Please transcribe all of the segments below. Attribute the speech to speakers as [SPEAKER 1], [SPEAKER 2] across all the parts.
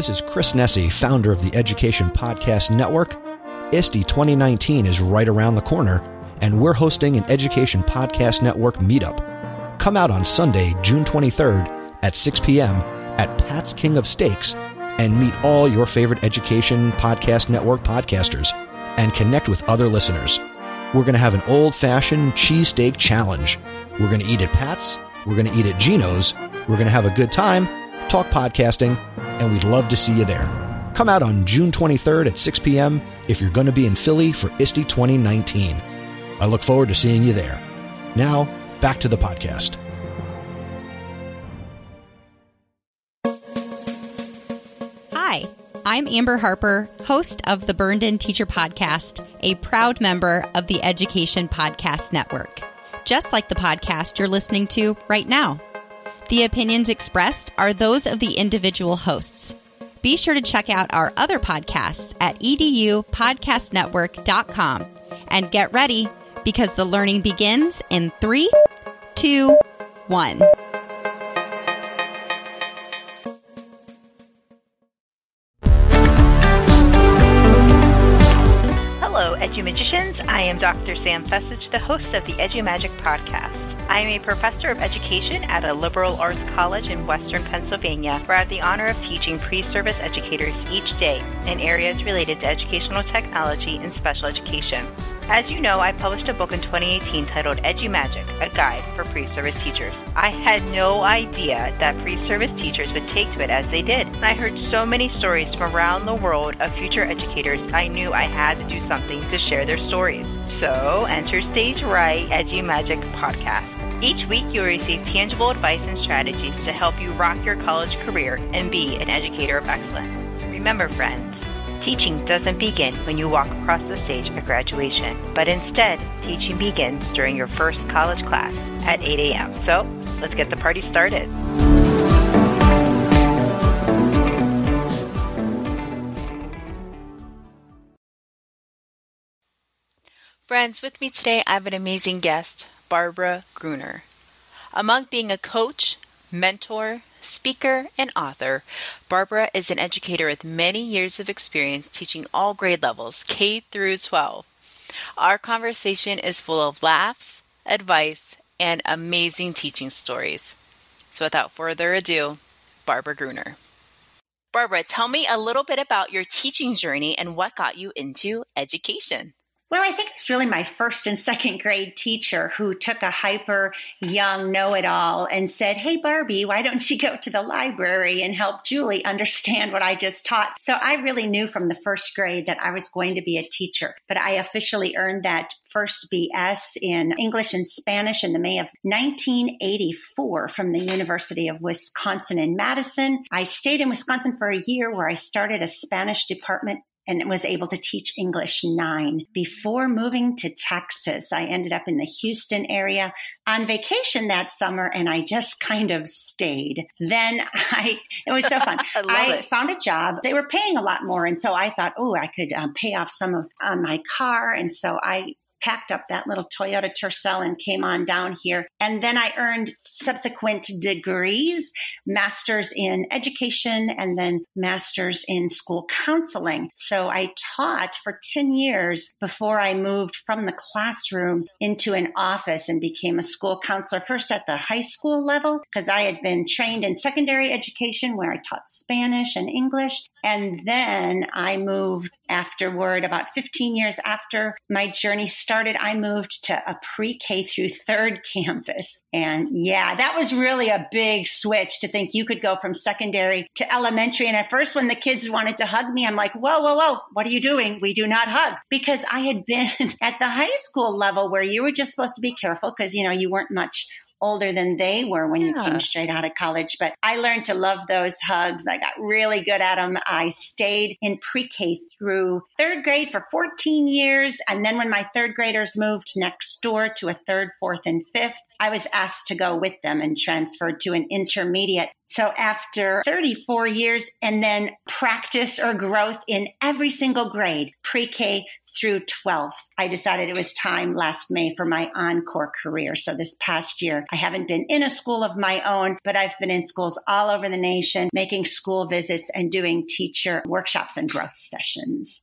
[SPEAKER 1] This is Chris Nesi, founder of the Education Podcast Network. ISTE 2019 is right around the corner, and we're hosting an Education Podcast Network meetup. Come out on Sunday, June 23rd at 6 p.m. at Pat's King of Steaks and meet all your favorite Education Podcast Network podcasters and connect with other listeners. We're going to have an old fashioned cheesesteak challenge. We're going to eat at Pat's. We're going to eat at Gino's, We're going to have a good time, talk podcasting, and we'd love to see you there. Come out on June 23rd at 6 p.m. if you're going to be in Philly for ISTE 2019. I look forward to seeing you there. Now, back to the podcast.
[SPEAKER 2] Hi, I'm Amber Harper, host of the Burned In Teacher Podcast, a proud member of the Education Podcast Network, just like the podcast you're listening to right now. The opinions expressed are those of the individual hosts. Be sure to check out our other podcasts at edupodcastnetwork.com and get ready because the learning begins in three, two, one.
[SPEAKER 3] Hello, EduMagicians. I am Dr. Sam Fecich, the host of the EduMagic podcast. I am a professor of education at a liberal arts college in western Pennsylvania, where I have the honor of teaching pre service educators each day in areas related to educational technology and special education. As you know, I published a book in 2018 titled EduMagic, a guide for pre service teachers. I had no idea that pre service teachers would take to it as they did. I heard so many stories from around the world of future educators, I knew I had to do something to share their stories. So, enter Stage Right EduMagic podcast. Each week, you'll receive tangible advice and strategies to help you rock your college career and be an educator of excellence. Remember, friends, teaching doesn't begin when you walk across the stage at graduation, but instead, teaching begins during your first college class at 8 a.m. So, let's get the party started. Friends, with me today, I have an amazing guest. Barbara Gruener. Among being a coach, mentor, speaker, and author, Barbara is an educator with many years of experience teaching all grade levels, K through 12. Our conversation is full of laughs, advice, and amazing teaching stories. So without further ado, Barbara Gruener. Barbara, tell me a little bit about your teaching journey and what got you into education.
[SPEAKER 4] Well, I think it's really my first and second grade teacher who took a hyper young know it all and said, Hey, Barbie, why don't you go to the library and help Julie understand what I just taught? So I really knew from the first grade that I was going to be a teacher, but I officially earned that first BS in English and Spanish in the May of 1984 from the University of Wisconsin in Madison. I stayed in Wisconsin for a year where I started a Spanish department and was able to teach English nine. Before moving to Texas, I ended up in the Houston area on vacation that summer and I just kind of stayed. Then I, it was so fun.
[SPEAKER 3] I,
[SPEAKER 4] I found a job. They were paying a lot more. And so I thought, oh, I could um, pay off some of um, my car. And so I packed up that little Toyota Tercel and came on down here. And then I earned subsequent degrees, masters in education and then masters in school counseling. So I taught for 10 years before I moved from the classroom into an office and became a school counselor, first at the high school level, because I had been trained in secondary education where I taught Spanish and English. And then I moved afterward, about 15 years after my journey started, I moved to a pre K through third campus. And yeah, that was really a big switch to think you could go from secondary to elementary. And at first, when the kids wanted to hug me, I'm like, whoa, whoa, whoa, what are you doing? We do not hug because I had been at the high school level where you were just supposed to be careful because, you know, you weren't much older than they were when yeah. you came straight out of college. But I learned to love those hugs. I got really good at them. I stayed in pre K through third grade for 14 years. And then when my third graders moved next door to a third, fourth, and fifth, I was asked to go with them and transferred to an intermediate. So after 34 years and then practice or growth in every single grade, pre-K through 12th, I decided it was time last May for my encore career. So this past year, I haven't been in a school of my own, but I've been in schools all over the nation, making school visits and doing teacher workshops and growth sessions.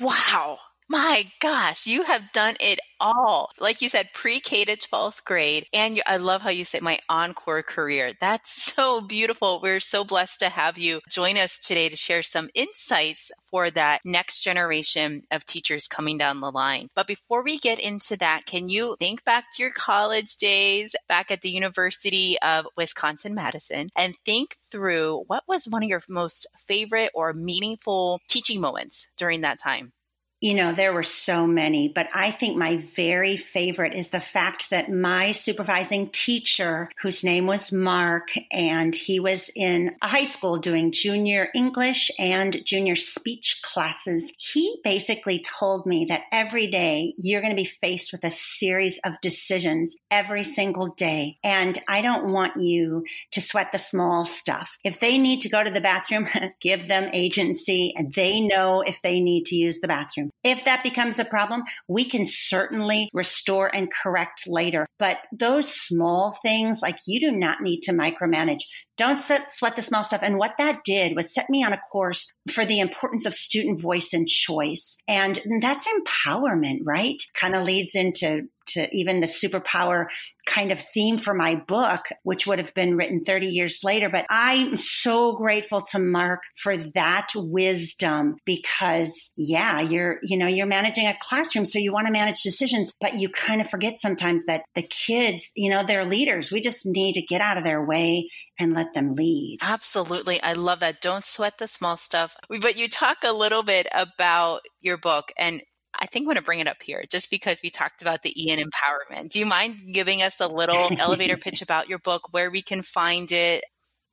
[SPEAKER 3] Wow. My gosh, you have done it all. Like you said, pre K to 12th grade. And you, I love how you say my encore career. That's so beautiful. We're so blessed to have you join us today to share some insights for that next generation of teachers coming down the line. But before we get into that, can you think back to your college days back at the University of Wisconsin Madison and think through what was one of your most favorite or meaningful teaching moments during that time?
[SPEAKER 4] You know, there were so many, but I think my very favorite is the fact that my supervising teacher, whose name was Mark, and he was in a high school doing junior English and junior speech classes, he basically told me that every day you're going to be faced with a series of decisions every single day. And I don't want you to sweat the small stuff. If they need to go to the bathroom, give them agency and they know if they need to use the bathroom. If that becomes a problem, we can certainly restore and correct later. But those small things, like you do not need to micromanage. Don't sweat the small stuff. And what that did was set me on a course for the importance of student voice and choice. And that's empowerment, right? Kind of leads into to even the superpower kind of theme for my book, which would have been written 30 years later. But I'm so grateful to Mark for that wisdom because yeah, you're, you know, you're managing a classroom. So you want to manage decisions, but you kind of forget sometimes that the kids, you know, they're leaders. We just need to get out of their way and let them lead.
[SPEAKER 3] Absolutely. I love that. Don't sweat the small stuff. But you talk a little bit about your book and I think I'm going to bring it up here just because we talked about the Ian mm-hmm. empowerment. Do you mind giving us a little elevator pitch about your book, where we can find it?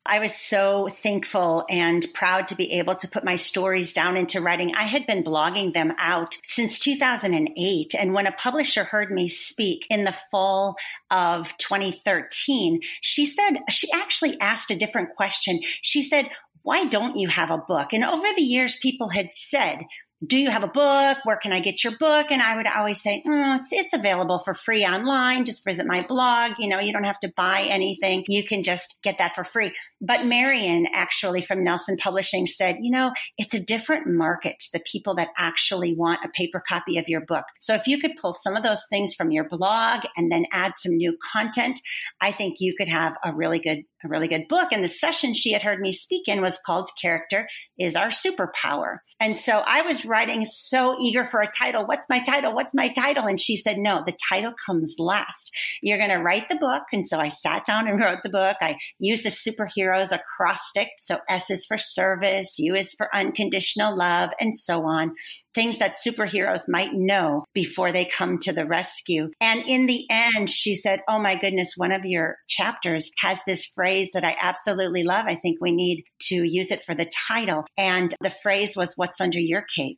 [SPEAKER 4] I was so thankful and proud to be able to put my stories down into writing. I had been blogging them out since 2008. And when a publisher heard me speak in the fall of 2013, she said, she actually asked a different question. She said, why don't you have a book? And over the years, people had said, do you have a book? Where can I get your book? And I would always say, oh, it's, it's available for free online. Just visit my blog. You know, you don't have to buy anything. You can just get that for free. But Marion actually from Nelson Publishing said, you know, it's a different market, the people that actually want a paper copy of your book. So if you could pull some of those things from your blog and then add some new content, I think you could have a really good a really good book. And the session she had heard me speak in was called Character is Our Superpower. And so I was writing so eager for a title. What's my title? What's my title? And she said, no, the title comes last. You're going to write the book. And so I sat down and wrote the book. I used a superheroes acrostic. So S is for service, U is for unconditional love, and so on things that superheroes might know before they come to the rescue. And in the end, she said, Oh my goodness, one of your chapters has this phrase that I absolutely love. I think we need to use it for the title. And the phrase was, What's under your cape?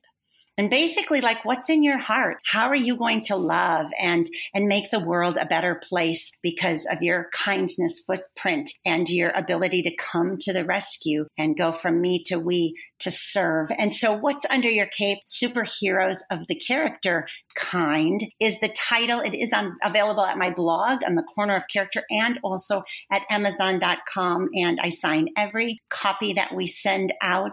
[SPEAKER 4] And basically like what's in your heart? How are you going to love and and make the world a better place because of your kindness footprint and your ability to come to the rescue and go from me to we to serve? And so what's under your cape? Superheroes of the character kind is the title. It is on available at my blog on the corner of character and also at amazon.com and i sign every copy that we send out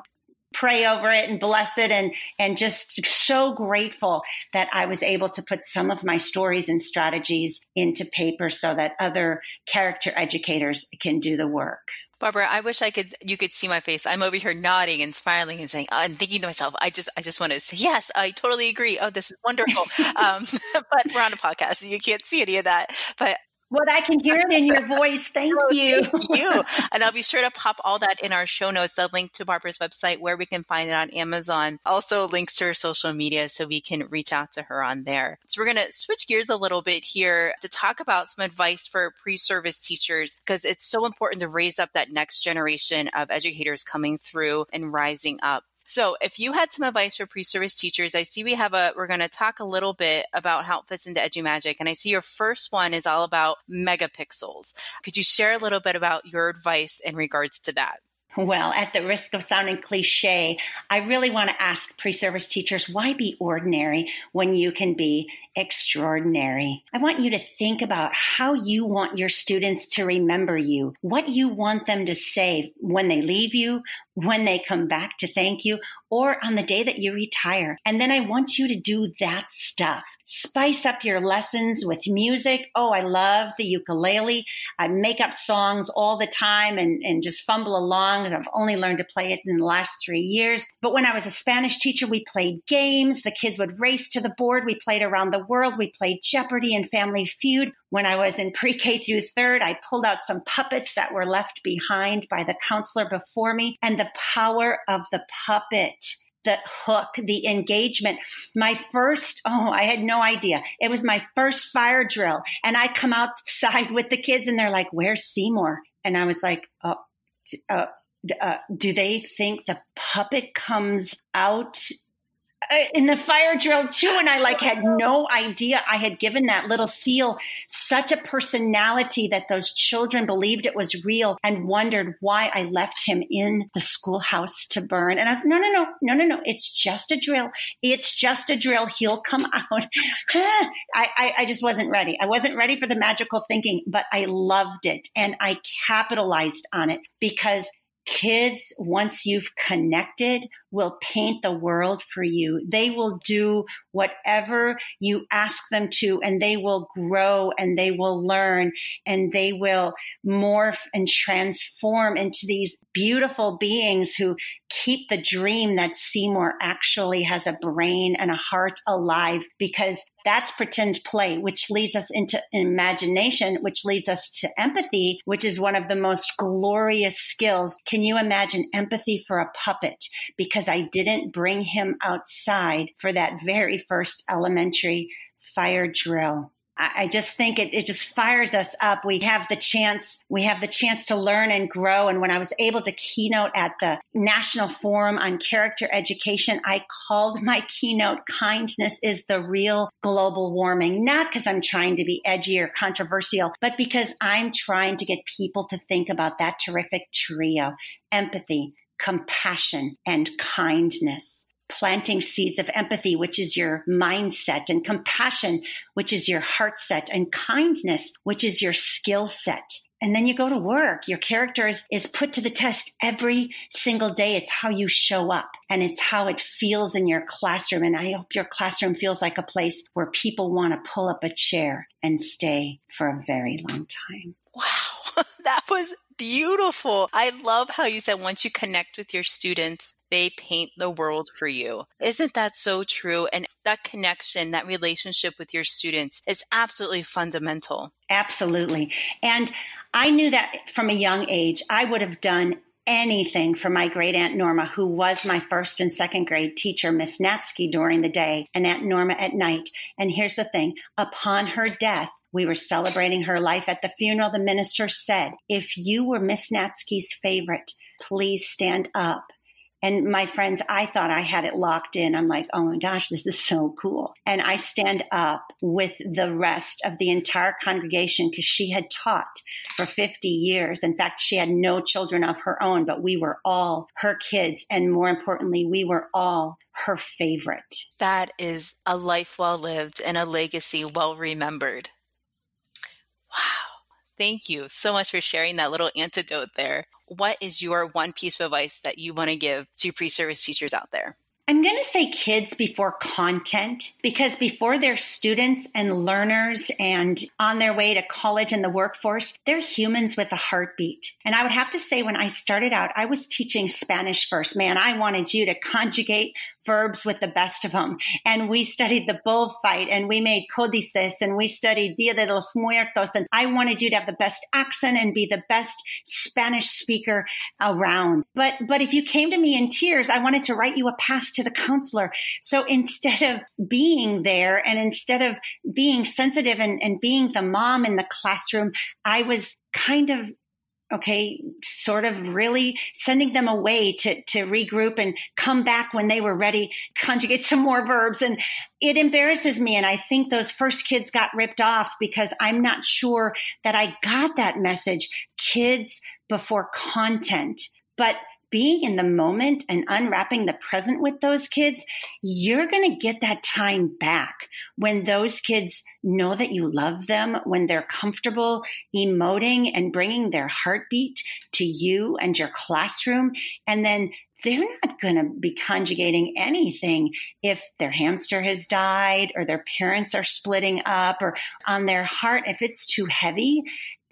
[SPEAKER 4] pray over it and bless it and and just so grateful that I was able to put some of my stories and strategies into paper so that other character educators can do the work.
[SPEAKER 3] Barbara, I wish I could you could see my face. I'm over here nodding and smiling and saying and thinking to myself, I just I just want to say yes, I totally agree. Oh, this is wonderful. um, but we're on a podcast, so you can't see any of that. But
[SPEAKER 4] well, I can hear it in your voice. Thank oh, you.
[SPEAKER 3] Thank you. And I'll be sure to pop all that in our show notes, a link to Barbara's website where we can find it on Amazon. Also links to her social media so we can reach out to her on there. So we're going to switch gears a little bit here to talk about some advice for pre-service teachers because it's so important to raise up that next generation of educators coming through and rising up So, if you had some advice for pre-service teachers, I see we have a we're going to talk a little bit about how it fits into EduMagic and I see your first one is all about megapixels. Could you share a little bit about your advice in regards to that?
[SPEAKER 4] Well, at the risk of sounding cliche, I really want to ask pre service teachers why be ordinary when you can be extraordinary? I want you to think about how you want your students to remember you, what you want them to say when they leave you, when they come back to thank you, or on the day that you retire. And then I want you to do that stuff. Spice up your lessons with music. Oh, I love the ukulele. I make up songs all the time and, and just fumble along. And I've only learned to play it in the last three years. But when I was a Spanish teacher, we played games. The kids would race to the board. We played around the world. We played Jeopardy and Family Feud. When I was in pre K through third, I pulled out some puppets that were left behind by the counselor before me and the power of the puppet the hook, the engagement. My first, oh, I had no idea. It was my first fire drill. And I come outside with the kids and they're like, where's Seymour? And I was like, oh, uh, uh, do they think the puppet comes out Uh, in the fire drill too and i like had no idea i had given that little seal such a personality that those children believed it was real and wondered why i left him in the schoolhouse to burn. And i was no no no no no no it's just a drill. It's just a drill. He'll come out. I, I, I just wasn't ready. I wasn't ready for the magical thinking but i loved it and i capitalized on it because kids, once you've connected, will paint the world for you. They will do whatever you ask them to, and they will grow and they will learn and they will morph and transform into these beautiful beings who keep the dream that Seymour actually has a brain and a heart alive because that's pretend play, which leads us into imagination, which leads us to empathy, which is one of the most glorious skills. Can you imagine empathy for a puppet? Because I didn't bring him outside for that very first elementary fire drill. I just think it, it just fires us up. We have the chance, we have the chance to learn and grow. And when I was able to keynote at the National Forum on Character Education, I called my keynote Kindness is the Real Global Warming. Not because I'm trying to be edgy or controversial, but because I'm trying to get people to think about that terrific trio empathy, compassion, and kindness planting seeds of empathy, which is your mindset, and compassion, which is your heart set, and kindness, which is your skill set. And then you go to work. Your character is, is put to the test every single day. It's how you show up and it's how it feels in your classroom. And I hope your classroom feels like a place where people want to pull up a chair and stay for a very long time.
[SPEAKER 3] Wow, that was beautiful. I love how you said once you connect with your students, they paint the world for you. Isn't that so true? And that connection, that relationship with your students is absolutely fundamental.
[SPEAKER 4] Absolutely. And I knew that from a young age, I would have done anything for my great aunt Norma, who was my first and second grade teacher, Miss Natsky, during the day and Aunt Norma at night. And here's the thing upon her death, we were celebrating her life at the funeral. The minister said, If you were Miss Natsky's favorite, please stand up and my friends, I thought I had it locked in. I'm like, oh my gosh, this is so cool. And I stand up with the rest of the entire congregation because she had taught for 50 years. In fact, she had no children of her own, but we were all her kids. And more importantly, we were all her favorite.
[SPEAKER 3] That is a life well lived and a legacy well remembered. Wow. Thank you so much for sharing that little antidote there what is your one piece of advice that you want to give to pre service teachers out there?
[SPEAKER 4] I'm going to say kids before content because before they're students and learners and on their way to college and the workforce, they're humans with a heartbeat. And I would have to say, when I started out, I was teaching Spanish first. Man, I wanted you to conjugate verbs with the best of them. And we studied the bullfight and we made códices and we studied Dia de los Muertos. And I wanted you to have the best accent and be the best Spanish speaker around. But, but if you came to me in tears, I wanted to write you a pass to the counselor. So instead of being there and instead of being sensitive and, and being the mom in the classroom, I was kind of okay sort of really sending them away to to regroup and come back when they were ready conjugate some more verbs. And it embarrasses me. And i think those first kids got ripped off because i'm not sure that i got that message kids before content. But being in the moment and unwrapping the present with those kids, you're going to get that time back when those kids know that you love them, when they're comfortable emoting and bringing their heartbeat to you and your classroom. And then they're not going to be conjugating anything if their hamster has died or their parents are splitting up or on their heart. If it's too heavy,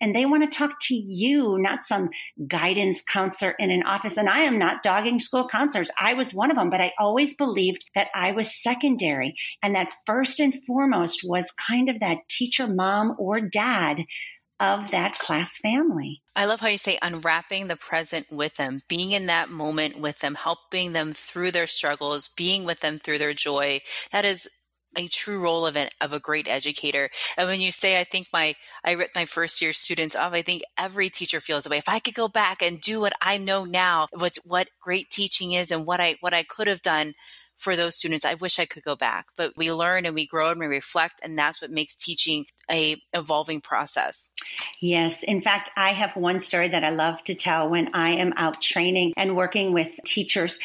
[SPEAKER 4] and they want to talk to you, not some guidance counselor in an office. And I am not dogging school counselors. I was one of them, but I always believed that I was secondary and that first and foremost was kind of that teacher, mom, or dad of that class family.
[SPEAKER 3] I love how you say unwrapping the present with them, being in that moment with them, helping them through their struggles, being with them through their joy. That is a true role of, an, of a great educator. And when you say, I think my, I ripped my first year students off, I think every teacher feels the way. If I could go back and do what I know now, what, what great teaching is and what I, what I could have done for those students, I wish I could go back. But we learn and we grow and we reflect, and that's what makes teaching a evolving process.
[SPEAKER 4] Yes. In fact, I have one story that I love to tell when I am out training and working with teachers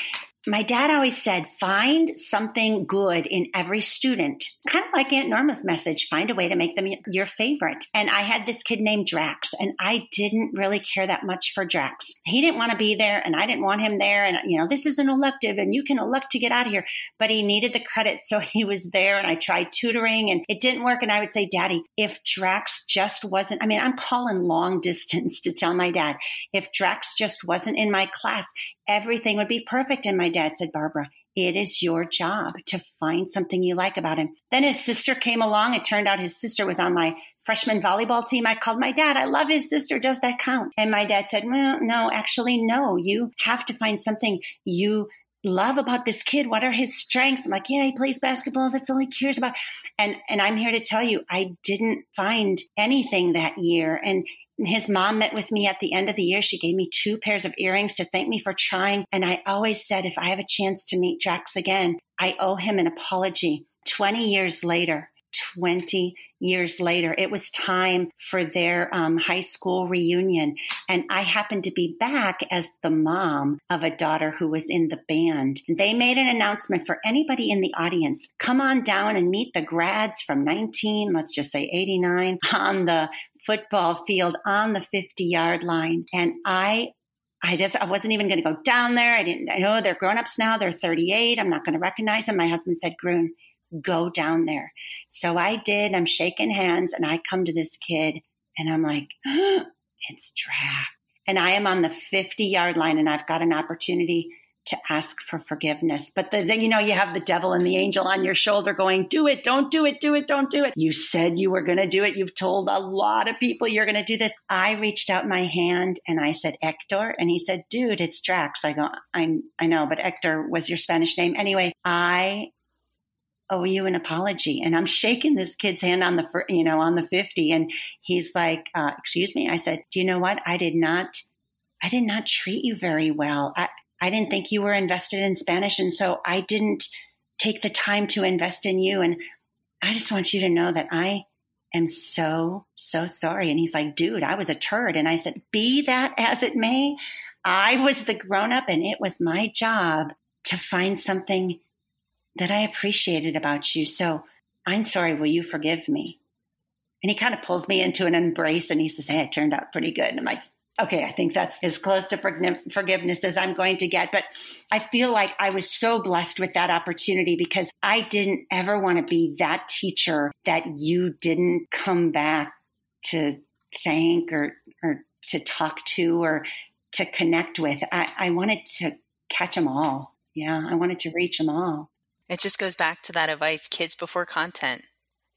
[SPEAKER 4] my dad always said, find something good in every student. Kind of like Aunt Norma's message, find a way to make them your favorite. And I had this kid named Drax, and I didn't really care that much for Drax. He didn't want to be there, and I didn't want him there. And, you know, this is an elective, and you can elect to get out of here. But he needed the credit, so he was there, and I tried tutoring, and it didn't work. And I would say, Daddy, if Drax just wasn't, I mean, I'm calling long distance to tell my dad, if Drax just wasn't in my class, everything would be perfect. And my dad said, Barbara, it is your job to find something you like about him. Then his sister came along. It turned out his sister was on my freshman volleyball team. I called my dad. I love his sister. Does that count? And my dad said, well, no, actually, no. You have to find something you love about this kid. What are his strengths? I'm like, yeah, he plays basketball. That's all he cares about. And, and I'm here to tell you, I didn't find anything that year. And his mom met with me at the end of the year. She gave me two pairs of earrings to thank me for trying. And I always said, if I have a chance to meet Drax again, I owe him an apology. 20 years later, 20 years later. It was time for their um, high school reunion. And I happened to be back as the mom of a daughter who was in the band. They made an announcement for anybody in the audience come on down and meet the grads from 19, let's just say 89, on the football field on the 50 yard line. And I I just I wasn't even going to go down there. I didn't. I know they're grown ups now. They're 38. I'm not going to recognize them. My husband said, "Grun, go down there." So I did. I'm shaking hands, and I come to this kid, and I'm like, oh, "It's Drax." And I am on the 50 yard line, and I've got an opportunity to ask for forgiveness. But then, you know, you have the devil and the angel on your shoulder going, do it, don't do it, do it, don't do it. You said you were going to do it. You've told a lot of people you're going to do this. I reached out my hand and I said, Hector. And he said, dude, it's Drax. I go, I, I know, but Hector was your Spanish name. Anyway, I owe you an apology. And I'm shaking this kid's hand on the, you know, on the 50. And he's like, uh, excuse me. I said, do you know what? I did not, I did not treat you very well. I, I didn't think you were invested in Spanish. And so I didn't take the time to invest in you. And I just want you to know that I am so, so sorry. And he's like, dude, I was a turd. And I said, be that as it may, I was the grown up and it was my job to find something that I appreciated about you. So I'm sorry. Will you forgive me? And he kind of pulls me into an embrace and he says, Hey, it turned out pretty good. And I'm like, okay, I think that's as close to forgiveness as I'm going to get. But I feel like I was so blessed with that opportunity because I didn't ever want to be that teacher that you didn't come back to thank or, or to talk to or to connect with. I, I wanted to catch them all. Yeah, I wanted to reach them all.
[SPEAKER 3] It just goes back to that advice kids before content.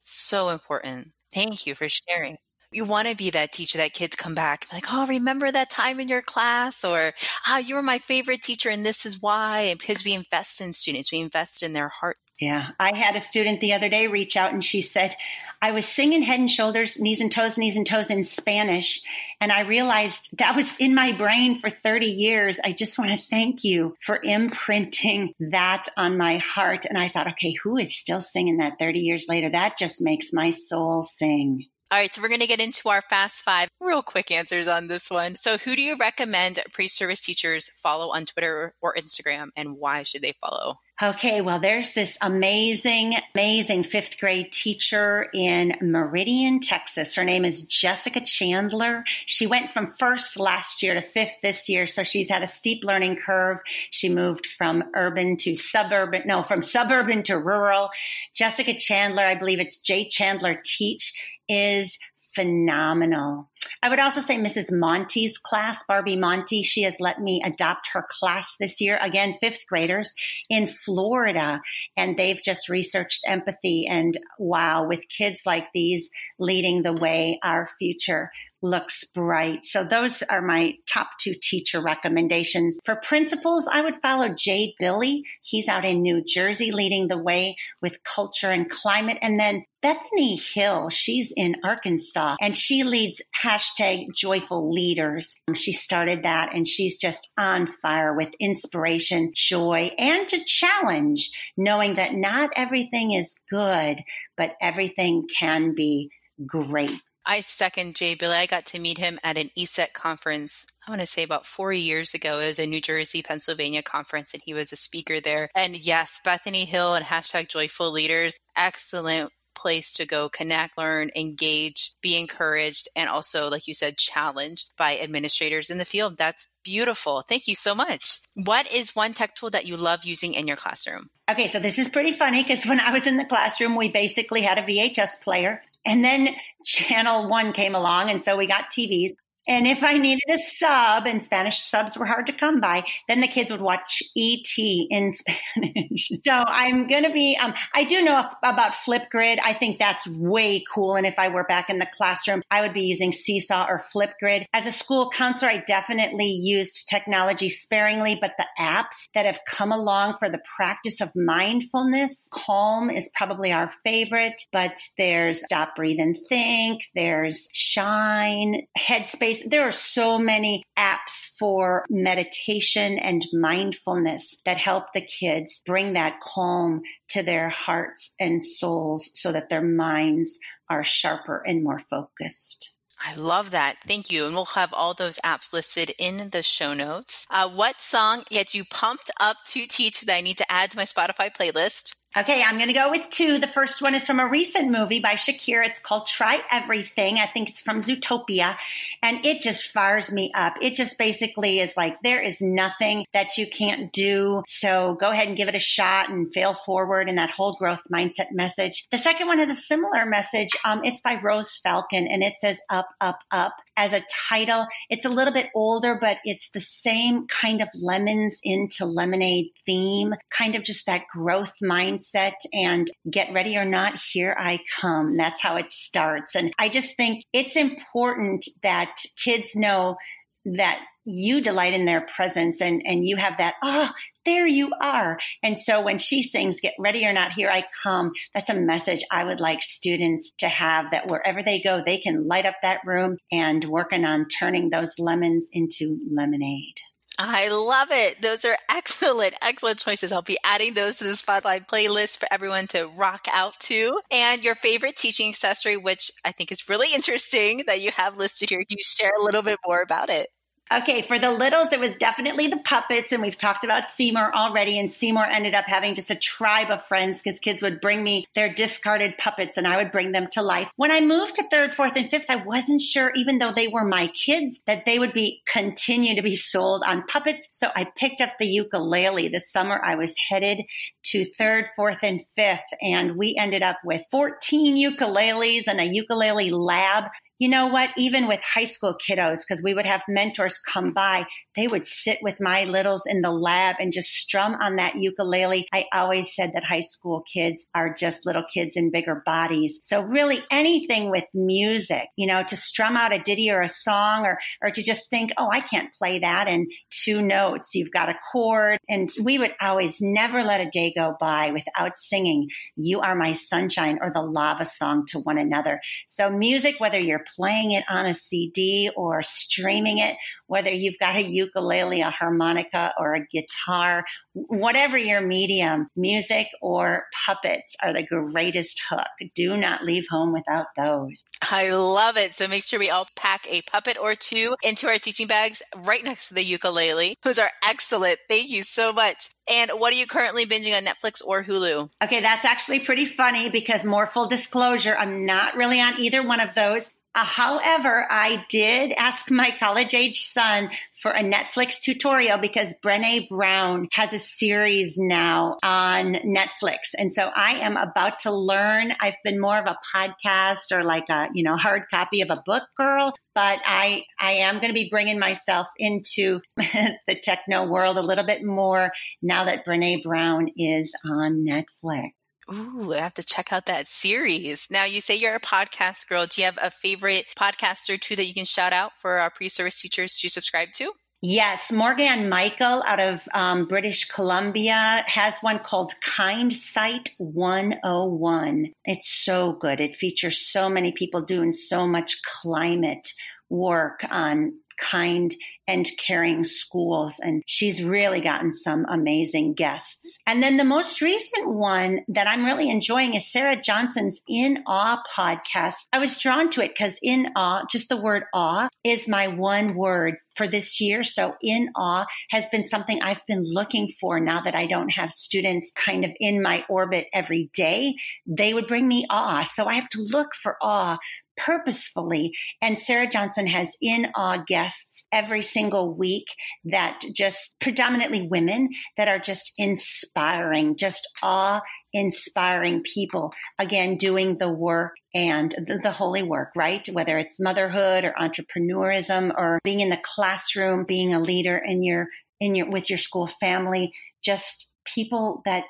[SPEAKER 3] So important. Thank you for sharing you want to be that teacher that kids come back like, oh, remember that time in your class, or ah, you were my favorite teacher, and this is why. And because we invest in students, we invest in their heart.
[SPEAKER 4] Yeah, I had a student the other day reach out and she said, I was singing Head and Shoulders, Knees and Toes, Knees and Toes in Spanish. And I realized that was in my brain for 30 years. I just want to thank you for imprinting that on my heart. And I thought, okay, who is still singing that 30 years later? That just makes my soul sing.
[SPEAKER 3] All right, so we're going to get into our fast five real quick answers on this one. So, who do you recommend pre service teachers follow on Twitter or Instagram, and why should they follow?
[SPEAKER 4] Okay, well, there's this amazing, amazing fifth grade teacher in Meridian, Texas. Her name is Jessica Chandler. She went from first last year to fifth this year, so she's had a steep learning curve. She moved from urban to suburban, no, from suburban to rural. Jessica Chandler, I believe it's J Chandler Teach is phenomenal. I would also say Mrs. Monty's class, Barbie Monty, she has let me adopt her class this year. Again, fifth graders in Florida. And they've just researched empathy. And wow, with kids like these leading the way, our future looks bright. So those are my top two teacher recommendations. For principals, I would follow Jay Billy. He's out in New Jersey leading the way with culture and climate. And then Bethany Hill, she's in Arkansas and she leads hashtag joyful leaders. Um, she started that and she's just on fire with inspiration, joy, and to challenge, knowing that not everything is good, but everything can be great.
[SPEAKER 3] I second Jay Billy. I got to meet him at an ESET conference, I want to say about four years ago. It was a New Jersey, Pennsylvania conference, and he was a speaker there. And yes, Bethany Hill and hashtag joyful leaders, excellent place to go connect, learn, engage, be encouraged, and also, like you said, challenged by administrators in the field. That's beautiful. Thank you so much. What is one tech tool that you love using in your classroom?
[SPEAKER 4] Okay, so this is pretty funny because when I was in the classroom, we basically had a VHS player. And then channel one came along, and so we got TVs. And if I needed a sub, and Spanish subs were hard to come by, then the kids would watch ET in Spanish. so I'm going to be, um, I do know about Flipgrid. I think that's way cool. And if I were back in the classroom, I would be using Seesaw or Flipgrid. As a school counselor, I definitely used technology sparingly, but the apps that have come along for the practice of mindfulness, Calm is probably our favorite, but there's Stop, Breathe, and Think. There's Shine, Headspace there are so many apps for meditation and mindfulness that help the kids bring that calm to their hearts and souls so that their minds are sharper and more focused.
[SPEAKER 3] I love that. Thank you. And we'll have all those apps listed in the show notes. Uh, what song gets you pumped up to teach that I need to add to my Spotify playlist?
[SPEAKER 4] Okay, I'm going to go with two. The first one is from a recent movie by Shakira. It's called Try Everything. I think it's from Zootopia. And it just fires me up. It just basically is like, there is nothing that you can't do. So go ahead and give it a shot and fail forward in that whole growth mindset message. The second one has a similar message. Um, it's by Rose Falcon and it says up, up, up as a title. It's a little bit older, but it's the same kind of lemons into lemonade theme, kind of just that growth mindset and get ready or not, here I come. That's how it starts. And I just think it's important that kids know that you delight in their presence and, and you have that, oh, there you are. And so when she sings, get ready or not, here I come, that's a message I would like students to have that wherever they go, they can light up that room and working on turning those lemons into lemonade.
[SPEAKER 3] I love it. Those are excellent, excellent choices. I'll be adding those to the Spotify playlist for everyone to rock out to. And your favorite teaching accessory, which I think is really interesting that you have listed here. Can you share a little bit more about it?
[SPEAKER 4] Okay, for the littles, it was definitely the puppets, and we've talked about Seymour already. And Seymour ended up having just a tribe of friends because kids would bring me their discarded puppets, and I would bring them to life. When I moved to third, fourth, and fifth, I wasn't sure, even though they were my kids, that they would be continue to be sold on puppets. So I picked up the ukulele this summer. I was headed to third, fourth, and fifth, and we ended up with 14 ukuleles and a ukulele lab you know what? Even with high school kiddos, because we would have mentors come by, they would sit with my littles in the lab and just strum on that ukulele. I always said that high school kids are just little kids in bigger bodies. So really anything with music, you know, to strum out a ditty or a song or, or to just think, oh, I can't play that in two notes. You've got a chord. And we would always never let a day go by without singing, You Are My Sunshine or the lava song to one another. So music, whether you're playing it on a CD or streaming it, whether you've got a ukulele, a harmonica, or a guitar, whatever your medium, music or puppets are the greatest hook. Do not leave home without those.
[SPEAKER 3] I love it. So make sure we all pack a puppet or two into our teaching bags right next to the ukulele. Those are excellent. Thank you so much. And what are you currently binging on Netflix or Hulu?
[SPEAKER 4] Okay, that's actually pretty funny because more full disclosure, I'm not really on either one of those. Uh, however, I did ask my college age son for a Netflix tutorial because Brene Brown has a series now on Netflix. And so I am about to learn. I've been more of a podcast or like a, you know, hard copy of a book girl, but I, I am going to be bringing myself into the techno world a little bit more now that Brene Brown is on Netflix.
[SPEAKER 3] Ooh, I have to check out that series. Now, you say you're a podcast girl. Do you have a favorite podcast or two that you can shout out for our pre service teachers to subscribe to?
[SPEAKER 4] Yes, Morgan Michael out of um, British Columbia has one called Kind Sight 101. It's so good. It features so many people doing so much climate work on kind and caring schools. And she's really gotten some amazing guests. And then the most recent one that I'm really enjoying is Sarah Johnson's In Awe podcast. I was drawn to it because in awe, just the word awe is my one word for this year. So in awe has been something I've been looking for now that I don't have students kind of in my orbit every day. They would bring me awe. So I have to look for awe purposefully. And Sarah Johnson has in awe guests every single week that just predominantly women that are just inspiring, just awe inspiring people. Again, doing the work and the, the, holy work, right? Whether it's motherhood or entrepreneurism or being in the classroom, being a leader in your, in your, with your school family, just people that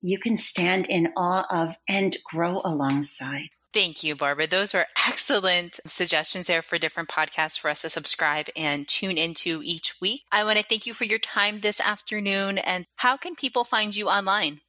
[SPEAKER 4] you can stand in awe of and grow alongside.
[SPEAKER 3] Thank you, Barbara. Those were excellent suggestions there for different podcasts for us to subscribe and tune into each week. I want to thank you for your time this afternoon. And how can people find you online?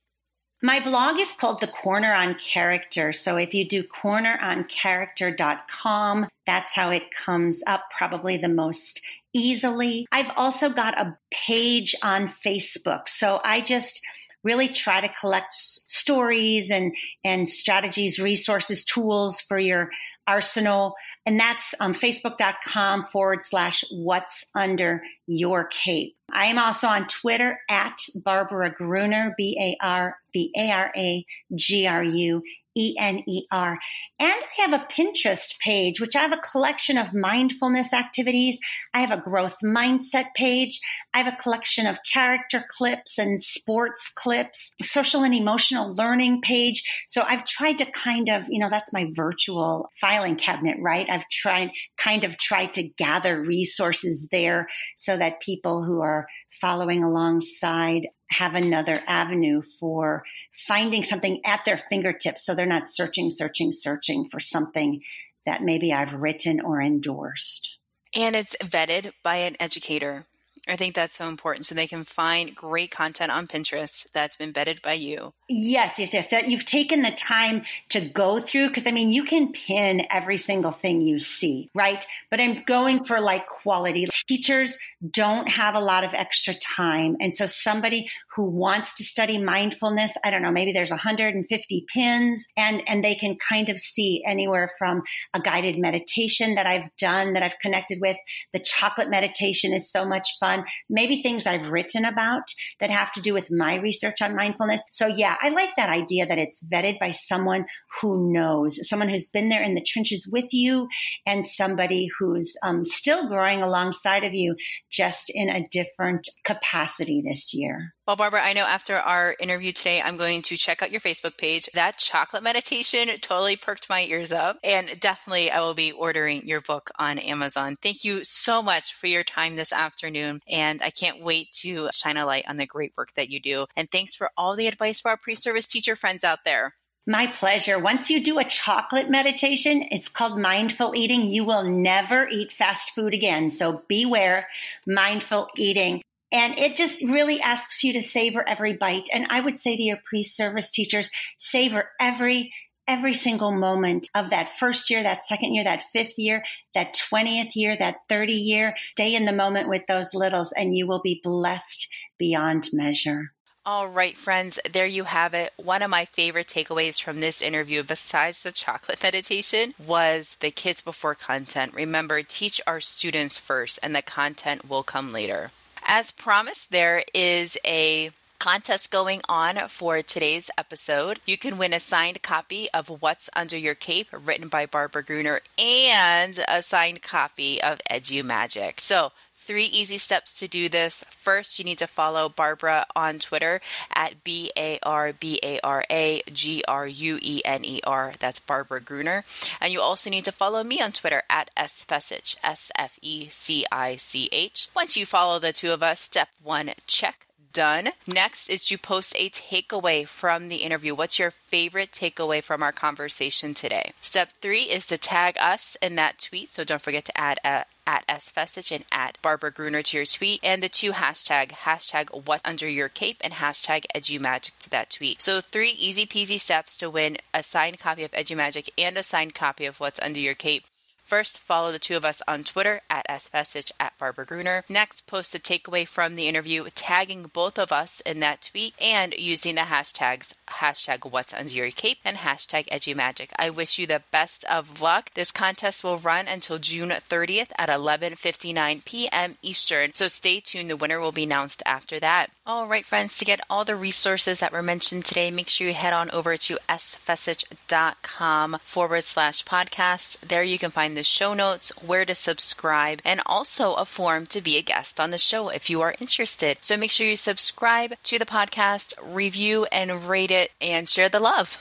[SPEAKER 4] My blog is called The Corner on Character. So if you do corneroncharacter.com, that's how it comes up probably the most easily. I've also got a page on Facebook. So I just really try to collect stories and, and strategies, resources, tools for your arsenal. And that's um, facebook.com forward slash what's under your cape. I am also on Twitter at Barbara Gruener, B A R B A R A G R U E N E R. And I have a Pinterest page, which I have a collection of mindfulness activities. I have a growth mindset page. I have a collection of character clips and sports clips, social and emotional learning page. So I've tried to kind of, you know, that's my virtual filing cabinet, right? I've tried, kind of tried to gather resources there so that people who are following alongside have another avenue for finding something at their fingertips so they're not searching, searching, searching for something that maybe I've written or endorsed.
[SPEAKER 3] And it's vetted by an educator. I think that's so important. So they can find great content on Pinterest that's been vetted by you.
[SPEAKER 4] Yes, yes, yes. That you've taken the time to go through because I mean you can pin every single thing you see, right? But I'm going for like quality. Teachers don't have a lot of extra time. And so somebody who wants to study mindfulness, I don't know, maybe there's 150 pins and and they can kind of see anywhere from a guided meditation that I've done that I've connected with. The chocolate meditation is so much fun on, maybe things I've written about that have to do with my research on mindfulness. So yeah, I like that idea that it's vetted by someone who knows, someone who's been there in the trenches with you and somebody who's um, still growing alongside of you, just in a different capacity this year.
[SPEAKER 3] Well, Barbara, I know after our interview today, I'm going to check out your Facebook page. That chocolate meditation totally perked my ears up. And definitely, I will be ordering your book on Amazon. Thank you so much for your time this afternoon. And I can't wait to shine a light on the great work that you do. And thanks for all the advice for our pre service teacher friends out there.
[SPEAKER 4] My pleasure. Once you do a chocolate meditation, it's called mindful eating. You will never eat fast food again. So beware mindful eating. And it just really asks you to savor every bite. And I would say to your pre-service teachers, savor every every single moment of that first year, that second year, that fifth year, that 20th year, that 30 year. Stay in the moment with those littles and you will be blessed beyond measure.
[SPEAKER 3] All right, friends, there you have it. One of my favorite takeaways from this interview, besides the chocolate meditation, was the kids before content. Remember, teach our students first, and the content will come later. As promised, there is a contest going on for today's episode. You can win a signed copy of What's Under Your Cape, written by Barbara Gruener, and a signed copy of Edu Magic. So three easy steps to do this. First, you need to follow Barbara on Twitter at B A R B A R A G R U E N E R. That's Barbara Gruener. And you also need to follow me on Twitter at S S F E C I C H. Once you follow the two of us, step one, check done. Next is to post a takeaway from the interview. What's your favorite takeaway from our conversation today? Step three is to tag us in that tweet. So don't forget to add a at S Fecich and at Barbara Gruener to your tweet, and the two hashtag, hashtag what's under your cape and hashtag EduMagic to that tweet. So three easy peasy steps to win a signed copy of EduMagic and a signed copy of what's under your cape. First, follow the two of us on Twitter at sfecich at Barbara Gruener. Next, post a takeaway from the interview, tagging both of us in that tweet and using the hashtags hashtag what's under your cape and hashtag edumagic. I wish you the best of luck. This contest will run until June 30th at 11:59 p.m. Eastern. So stay tuned. The winner will be announced after that. All right, friends, to get all the resources that were mentioned today, make sure you head on over to sfecich.com forward slash podcast. There you can find the show notes, where to subscribe, and also a form to be a guest on the show if you are interested. So make sure you subscribe to the podcast, review and rate it, and share the love.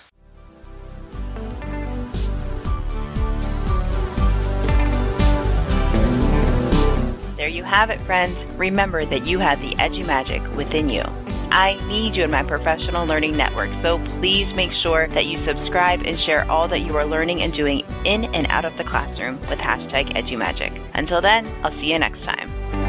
[SPEAKER 3] There you have it, friends. Remember that you have the EduMagic within you. I need you in my professional learning network, so please make sure that you subscribe and share all that you are learning and doing in and out of the classroom with hashtag EduMagic. Until then, I'll see you next time.